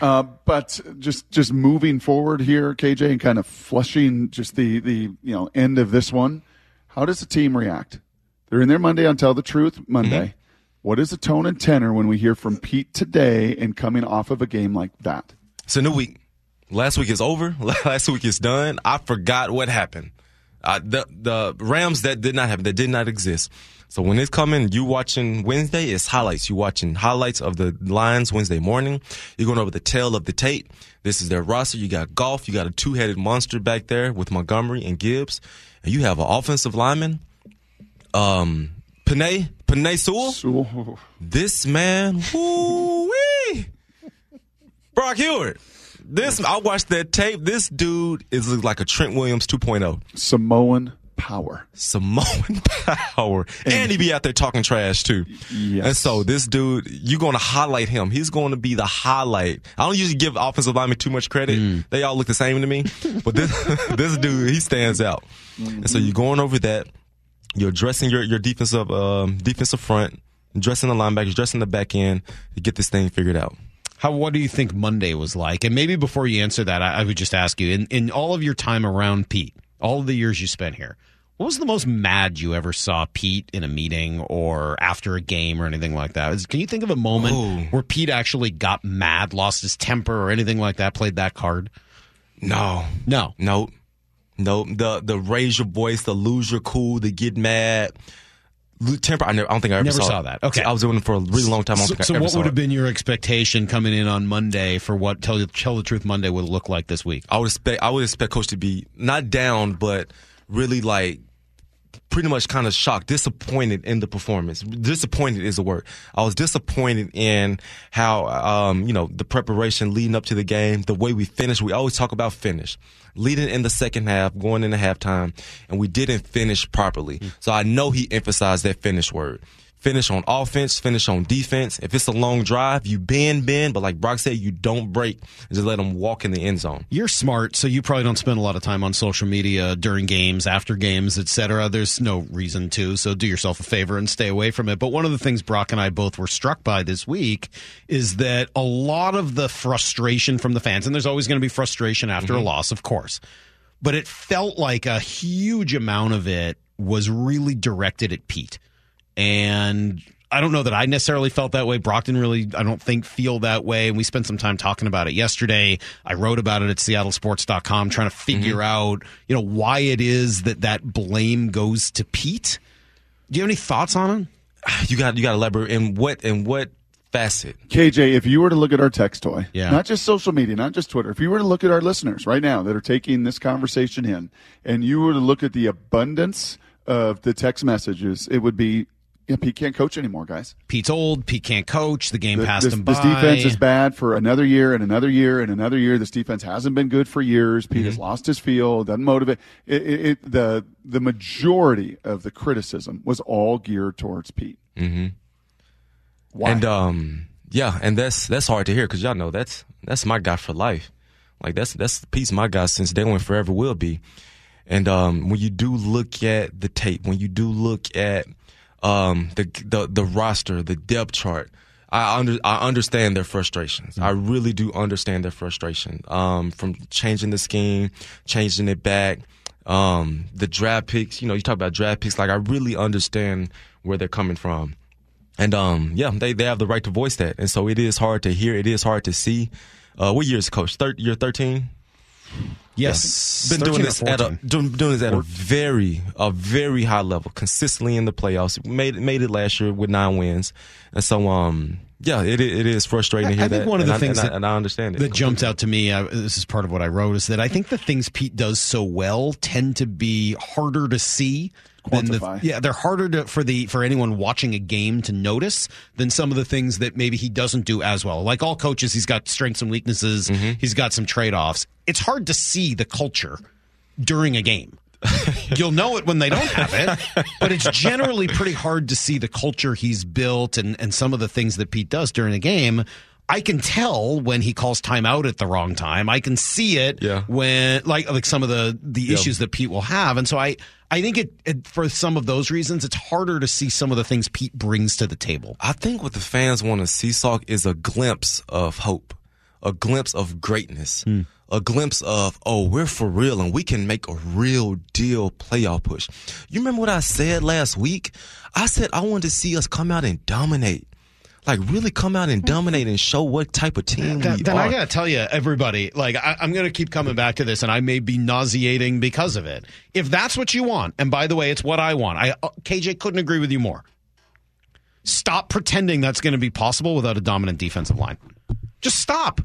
Speaker 6: Uh, but just just moving forward here, KJ, and kind of flushing just the the you know end of this one. How does the team react? They're in there Monday on Tell the Truth Monday. What is the tone and tenor when we hear from Pete today and coming off of a game like that?
Speaker 5: It's a new week. Last week is over. (laughs) Last week is done. I forgot what happened. Uh, the the Rams that did not happen. That did not exist. So when it's coming, you watching Wednesday. It's highlights. You watching highlights of the Lions Wednesday morning. You're going over the tail of the tape. This is their roster. You got Goff. You got a two headed monster back there with Montgomery and Gibbs, and you have an offensive lineman. Um, Penei Penei Sewell.
Speaker 6: So,
Speaker 5: This man, woo-wee. Brock Hewitt. This I watched that tape. This dude is like a Trent Williams oh. 2.0.
Speaker 6: Samoan power.
Speaker 5: Samoan (laughs) power. And, he be out there talking trash too.
Speaker 6: Yes.
Speaker 5: And so this dude, you're going to highlight him. He's going to be the highlight. I don't usually give offensive linemen too much credit. Mm. They all look the same to me. But this, (laughs) this dude, he stands out. And so you're going over that. You're dressing your, your defensive, um, defensive front, dressing the linebackers, dressing the back end to get this thing figured out.
Speaker 4: How what do you think Monday was like? And maybe before you answer that, I, I would just ask you in in all of your time around Pete, all of the years you spent here, what was the most mad you ever saw Pete in a meeting or after a game or anything like that? Is- Can you think of a moment
Speaker 5: Oh.
Speaker 4: where Pete actually got mad, lost his temper, or anything like that? Played that card?
Speaker 5: No,
Speaker 4: no.
Speaker 5: No. Nope. The the raise your voice, the lose your cool, the get mad. Temper. I, never, I don't think I ever
Speaker 4: Never
Speaker 5: saw,
Speaker 4: saw that. Okay.
Speaker 5: I was doing it for a really long time. I don't
Speaker 4: So,
Speaker 5: think I
Speaker 4: so
Speaker 5: ever
Speaker 4: what would have
Speaker 5: it.
Speaker 4: been your expectation coming in on Monday for what tell, tell the truth Monday would look like this week?
Speaker 5: I would expect. I would expect coach to be not down, but really like pretty much kind of shocked, disappointed in the performance. Disappointed is the word. I was disappointed in how, um, you know, the preparation leading up to the game, the way we finished. We always talk about finish. Leading in the second half, going into halftime, and we didn't finish properly. So I know he emphasized that finish word. Finish on offense, finish on defense. If it's a long drive, you bend, bend, but like Brock said, you don't break. Just let them walk in the end zone.
Speaker 4: You're smart, so you probably don't spend a lot of time on social media during games, after games, etc. There's no reason to, so do yourself a favor and stay away from it. But one of the things Brock and I both were struck by this week is that a lot of the frustration from the fans, and there's always going to be frustration after a mm-hmm. loss, of course, but it felt like a huge amount of it was really directed at Pete. And I don't know that I necessarily felt that way. Brock didn't really, I don't think, feel that way. And we spent some time talking about it yesterday. I wrote about it at seattlesports.com trying to figure mm-hmm. out, you know, why it is that that blame goes to Pete. Do you have any thoughts on it? (sighs)
Speaker 5: You got you got to elaborate in what in what facet.
Speaker 6: KJ, if you were to look at our text toy,
Speaker 4: Yeah.
Speaker 6: not just social media, not just Twitter, if you were to look at our listeners right now that are taking this conversation in, and you were to look at the abundance of the text messages, it would be, yeah, Pete can't coach anymore, guys.
Speaker 4: Pete's old. Pete can't coach. The game
Speaker 6: The-
Speaker 4: passed
Speaker 6: this,
Speaker 4: him by.
Speaker 6: this defense is bad for another year and another year and another year. This defense hasn't been good for years. Pete
Speaker 4: Mm-hmm.
Speaker 6: has lost his feel, doesn't motivate. It, it, it, the the majority of the criticism was all geared towards Pete. Mm-hmm. Why?
Speaker 5: And um, yeah, and that's that's hard to hear because y'all know that's that's my guy for life. Like that's that's piece my guy since day one, forever will be. And um, when you do look at the tape, when you do look at um, the the the roster, the depth chart, I under I understand their frustrations. I really do understand their frustration. Um, from changing the scheme, changing it back, um, the draft picks. You know, you talk about draft picks. Like I really understand where they're coming from. And um, yeah, they, they have the right to voice that, and so it is hard to hear. It is hard to see. Uh, what year is coach? Thir- you're 13.
Speaker 4: Yes.
Speaker 5: Been doing this at a doing, doing this at a very a very high level, consistently in the playoffs. Made made it last year with nine wins, and so um Yeah, it it is frustrating to hear
Speaker 4: I think
Speaker 5: that.
Speaker 4: one of
Speaker 5: and
Speaker 4: the
Speaker 5: I-
Speaker 4: things
Speaker 5: and I,
Speaker 4: that,
Speaker 5: and I understand it
Speaker 4: that jumps out to me. Uh, this is part of what I wrote is that I think the things Pete does so well tend to be harder to see. Than the, yeah, they're harder to, for the for anyone watching a game to notice than some of the things that maybe he doesn't do as well. Like all coaches, he's got strengths and weaknesses. Mm-hmm. He's got some trade offs. It's hard to see the culture during a game. (laughs) You'll know it when they don't have it, but it's generally pretty hard to see the culture he's built and, and some of the things that Pete does during a game. I can tell when he calls timeout at the wrong time. I can see it
Speaker 5: Yeah.
Speaker 4: when like like some of the the issues that Pete will have, and so I I think it, it for some of those reasons it's harder to see some of the things Pete brings to the table.
Speaker 5: I think what the fans want to see, Salk, is a glimpse of hope, a glimpse of greatness, hmm. a glimpse of, oh, we're for real and we can make a real deal playoff push. You remember what I said last week? I said I wanted to see us come out and dominate. Like really come out and dominate and show what type of team we
Speaker 4: then
Speaker 5: are.
Speaker 4: I gotta tell you, everybody, like I, I'm gonna keep coming back to this, and I may be nauseating because of it. If that's what you want, and by the way, it's what I want. I uh, KJ couldn't agree with you more. Stop pretending that's going to be possible without a dominant defensive line. Just stop.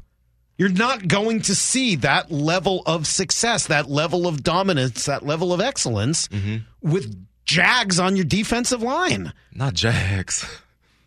Speaker 4: You're not going to see that level of success, that level of dominance, that level of excellence with Jags on your defensive line.
Speaker 5: Not Jags. (laughs)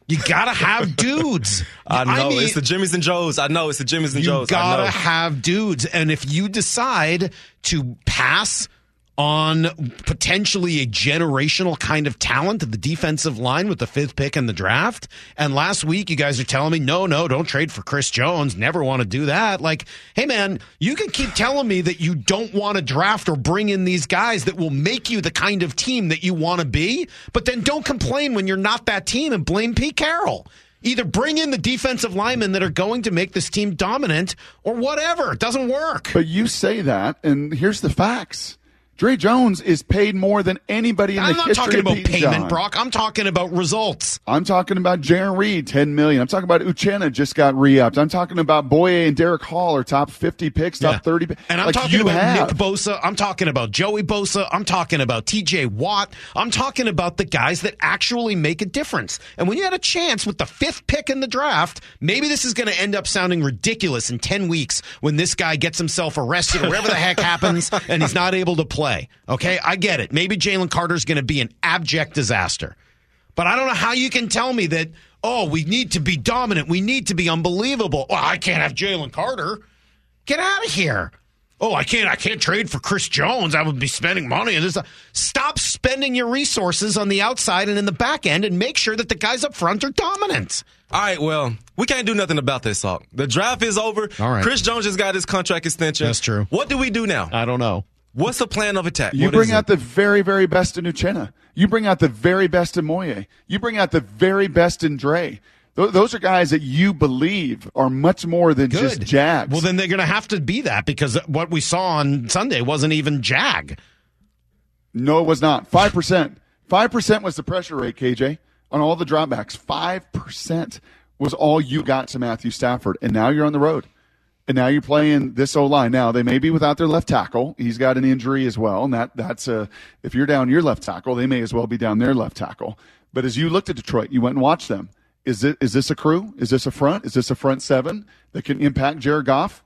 Speaker 4: You gotta have dudes. (laughs)
Speaker 5: I know
Speaker 4: mean-
Speaker 5: it's the Jimmys and Joes. I know it's the Jimmys and
Speaker 4: you
Speaker 5: Joes. You
Speaker 4: gotta have dudes, and if you decide to pass on potentially a generational kind of talent of the defensive line with the fifth pick in the draft, and last week you guys are telling me, no, no, don't trade for Chris Jones. Never want to do that. Like, hey man, you can keep telling me that you don't want to draft or bring in these guys that will make you the kind of team that you want to be, but then don't complain when you're not that team and blame Pete Carroll. Either bring in the defensive linemen that are going to make this team dominant or whatever. It doesn't work.
Speaker 6: But you say that, and here's the facts. Dre Jones is paid more than anybody in the
Speaker 4: world.
Speaker 6: I'm not
Speaker 4: talking
Speaker 6: of
Speaker 4: about payment,
Speaker 6: John.
Speaker 4: Brock. I'm talking about results.
Speaker 6: I'm talking about Jarran Reed, 10 million. I'm talking about Uchenna just got re-upped. I'm talking about Boye and Derick Hall are top 50 picks, top
Speaker 4: Yeah.
Speaker 6: 30.
Speaker 4: And I'm
Speaker 6: Like,
Speaker 4: talking about
Speaker 6: have.
Speaker 4: Nick Bosa. I'm talking about Joey Bosa. I'm talking about TJ Watt. I'm talking about the guys that actually make a difference. And when you had a chance with the fifth pick in the draft, maybe this is going to end up sounding ridiculous in 10 weeks when this guy gets himself arrested or whatever the heck (laughs) happens and he's not able to play. Okay? I get it. Maybe Jalen Carter's going to be an abject disaster. But I don't know how you can tell me that, oh, we need to be dominant. We need to be unbelievable. Well, I can't have Jalen Carter. Get out of here. Oh, I can't I can't trade for Chris Jones. I would be spending money and this stop spending your resources on the outside and in the back end and make sure that the guys up front are dominant.
Speaker 5: All right, well, we can't do nothing about this, Salk. The draft is over.
Speaker 4: All right.
Speaker 5: Chris Jones just got his contract extension.
Speaker 4: That's true.
Speaker 5: What do we do now?
Speaker 4: I don't know.
Speaker 5: What's the plan of attack?
Speaker 6: You
Speaker 5: What
Speaker 6: bring out
Speaker 5: it?
Speaker 6: the very, very best in Uchenna. You bring out the very best in Boye. You bring out the very best in Dre. Th- Those are guys that you believe are much more than
Speaker 4: Good.
Speaker 6: just Jags.
Speaker 4: Well, then they're going to have to be that because what we saw on Sunday wasn't even Jag.
Speaker 6: No, it was not. 5%. 5% was the pressure rate, KJ, on all the dropbacks. 5% was all you got to Matthew Stafford. And now you're on the road. And now you're playing this O line. Now they may be without their left tackle. He's got an injury as well, and that that's a. If you're down your left tackle, they may as well be down their left tackle. But as you looked at Detroit, you went and watched them. Is it is this a crew? Is this a front? Is this a front seven that can impact Jared Goff?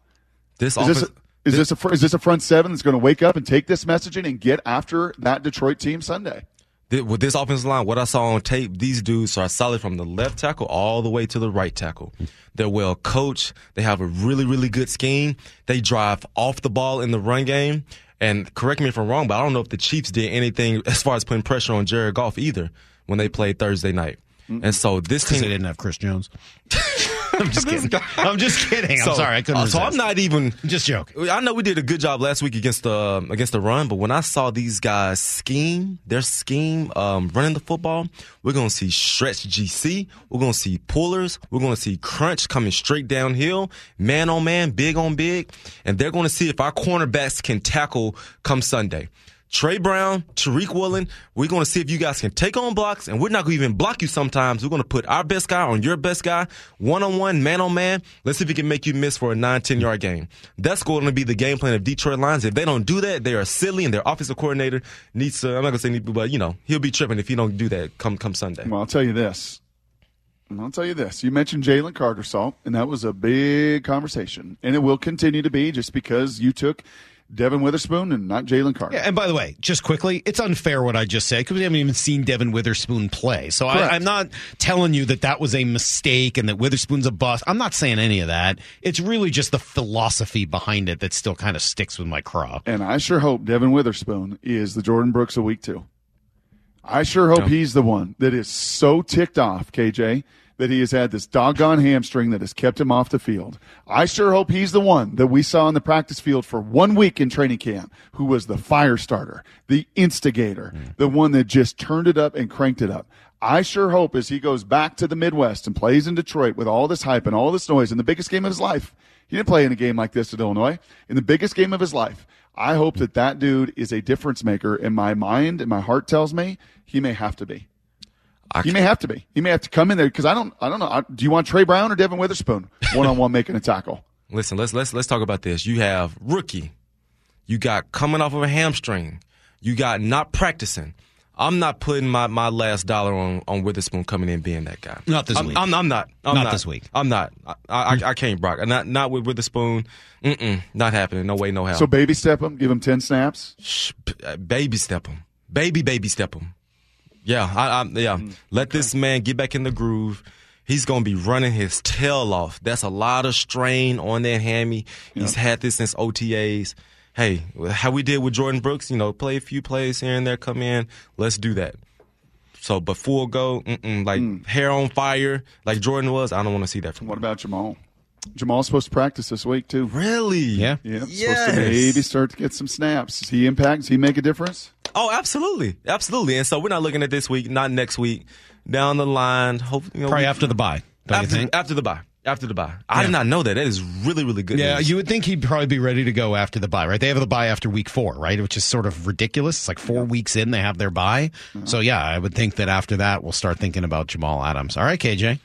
Speaker 5: this
Speaker 6: Is this
Speaker 5: offense.
Speaker 6: a, is this a is this a front seven that's going to wake up and take this messaging and get after that Detroit team Sunday?
Speaker 5: Th- with this offensive line, what I saw on tape, these dudes are solid from the left tackle all the way to the right tackle. They're well coached. They have a really, really good scheme. They drive off the ball in the run game. And correct me if I'm wrong, but I don't know if the Chiefs did anything as far as putting pressure on Jared Goff either when they played Thursday night. And so this team
Speaker 4: they didn't have Chris Jones. (laughs) I'm just kidding. I'm just kidding. I'm
Speaker 5: So-
Speaker 4: sorry. I couldn't
Speaker 5: uh, So I'm not even
Speaker 4: just joking.
Speaker 5: I know we did a good job last week against the against the run, but when I saw these guys scheme, their scheme um, running the football, we're gonna see stretch GC, we're gonna see pullers, we're gonna see crunch coming straight downhill, man on man, big on big, and they're gonna see if our cornerbacks can tackle come Sunday. Tre Brown, Tariq Woolen, we're going to see if you guys can take on blocks, and we're not going to even block you sometimes. We're going to put our best guy on your best guy, one on one, man on man. Let's see if we can make you miss for a 9, 10 yard game. That's going to be the game plan of Detroit Lions. If they don't do that, they are silly, and their offensive coordinator needs to, I'm not going to say, need, but, you know, he'll be tripping if he don't do that come, come Sunday.
Speaker 6: Well, I'll tell you this. I'll tell you this: you mentioned Jalen Carter, Salk, and that was a big conversation, and it will continue to be just because you took Devon Witherspoon and not Jalen Carter.
Speaker 4: Yeah, and by the way, just quickly, it's unfair what I just said because we haven't even seen Devon Witherspoon play. So I, I'm not telling you that that was a mistake and that Witherspoon's a bust. I'm not saying any of that. It's really just the philosophy behind it that still kind of sticks with my craw.
Speaker 6: And I sure hope Devon Witherspoon is the Jordyn Brooks of week two. I sure hope he's the one that is so ticked off, KJ, that he has had this doggone hamstring that has kept him off the field. I sure hope he's the one that we saw on the practice field for one week in training camp, who was the fire starter, the instigator, hmm. the one that just turned it up and cranked it up. I sure hope as he goes back to the Midwest and plays in Detroit with all this hype and all this noise in the biggest game of his life. He didn't play in a game like this at Illinois. In the biggest game of his life, I hope that that dude is a difference maker. In my mind and my heart tells me he may have to be. He may have to be. He may have to come in there because I don't. I don't know. I, do you want Tre Brown or Devon Witherspoon one on one making a tackle?
Speaker 5: Listen, let's let's let's talk about this. You have rookie. You got coming off of a hamstring. You got not practicing. I'm not putting my, my last dollar on, on Witherspoon coming in being that guy.
Speaker 4: Not this
Speaker 5: I'm,
Speaker 4: week.
Speaker 5: I'm, I'm not. I'm
Speaker 4: Not
Speaker 5: not,
Speaker 4: this week.
Speaker 5: I'm not. I, I, I can't, Brock. Not not with Witherspoon. Mm-mm, not happening. No way, no how.
Speaker 6: So baby step him, give him ten snaps.
Speaker 5: Shh, baby step him. Baby, baby step him. Yeah, I, I, yeah.
Speaker 6: Mm,
Speaker 5: Let this man get back in the groove. He's gonna be running his tail off. That's a lot of strain on that hammy. He's had this since OTAs. Hey, how we did with Jordyn Brooks, you know, play a few plays here and there, come in. Let's do that. So, but full go, like
Speaker 6: Mm.
Speaker 5: hair on fire, like Jordyn was. I don't want to see that from
Speaker 6: What
Speaker 5: him.
Speaker 6: about Jamal? Jamal's supposed to practice this week too.
Speaker 5: Really?
Speaker 4: Yeah.
Speaker 6: Yeah, supposed to maybe start to get some snaps. Does he impact? Does he make a difference?
Speaker 5: Oh, absolutely, absolutely. And so we're not looking at this week, not next week. Down the line, hope you know,
Speaker 4: Probably
Speaker 5: we-
Speaker 4: after the bye, don't
Speaker 5: after,
Speaker 4: you think?
Speaker 5: after the bye. After the bye. I
Speaker 4: Yeah.
Speaker 5: did not know that. That is really, really good.
Speaker 4: Yeah,
Speaker 5: news.
Speaker 4: you would think he'd probably be ready to go after the bye, right? They have the bye after week four, right? Which is sort of ridiculous. It's like four weeks in, they have their bye. So, yeah, I would think that after that, we'll start thinking about Jamal Adams. All right, KJ.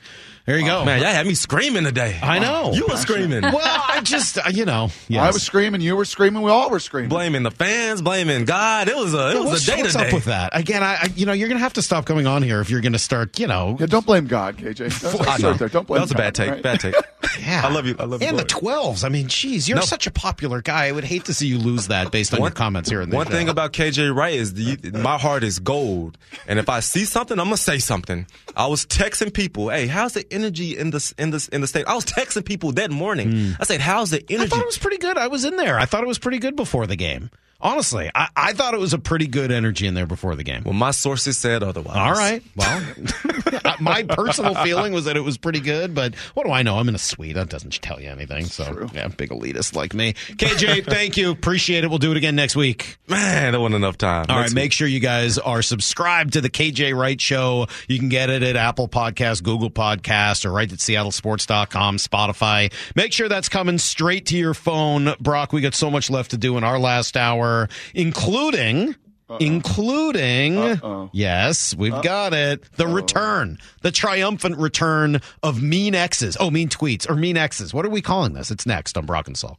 Speaker 4: There you go.
Speaker 5: Man, y'all had me screaming today.
Speaker 4: I know.
Speaker 5: You were screaming.
Speaker 4: well, I just, uh, you know, (laughs) yes.
Speaker 6: I was screaming. You were screaming. We all were screaming.
Speaker 5: Blaming the fans, blaming God. It was a it
Speaker 4: Yeah,
Speaker 5: was a day
Speaker 4: what's
Speaker 5: today.
Speaker 4: up with that? Again, I, I, you know, you're going to have to stop coming on here if you're going to start, you know.
Speaker 6: Yeah, don't blame God, KJ. That's, (laughs)
Speaker 5: I
Speaker 6: that's
Speaker 5: know.
Speaker 6: there. Don't blame
Speaker 5: that was a bad take.
Speaker 6: right?
Speaker 5: Bad take. (laughs)
Speaker 4: Yeah.
Speaker 5: I love you. I love you.
Speaker 4: And the 12s. I mean, geez, you're
Speaker 5: No.
Speaker 4: such a popular guy. I would hate to see you lose that based on your comments here in the
Speaker 5: One
Speaker 4: show.
Speaker 5: thing about KJ Wright is the, my heart is gold, and if I see something, I'm gonna say something. I was texting people, "Hey, how's the energy in the in the in the state?" I was texting people that morning. Hmm. I said, "How's the energy?
Speaker 4: I thought it was pretty good. I was in there. I thought it was pretty good before the game. Honestly, I, I thought it was a pretty good energy in there before the game.
Speaker 5: well, my sources said otherwise.
Speaker 4: All right. Well, (laughs) my personal feeling was that it was pretty good, but what do I know? I'm in a suite. That doesn't tell you anything. So, yeah, big elitist like me. KJ, thank you. Appreciate it. We'll do it again next week.
Speaker 5: man, there wasn't enough time.
Speaker 4: All right,
Speaker 5: Next
Speaker 4: make sure you guys are subscribed to the KJ Wright Show. You can get it at Apple Podcast, Google Podcast, or right at seattlesports.com, Spotify. Make sure that's coming straight to your phone. Brock, we got so much left to do in our last hour, including. Including, yes, we've got it. The return, the triumphant return of mean X's. Oh, mean tweets or mean X's. What are we calling this? It's next on Brock and Salk.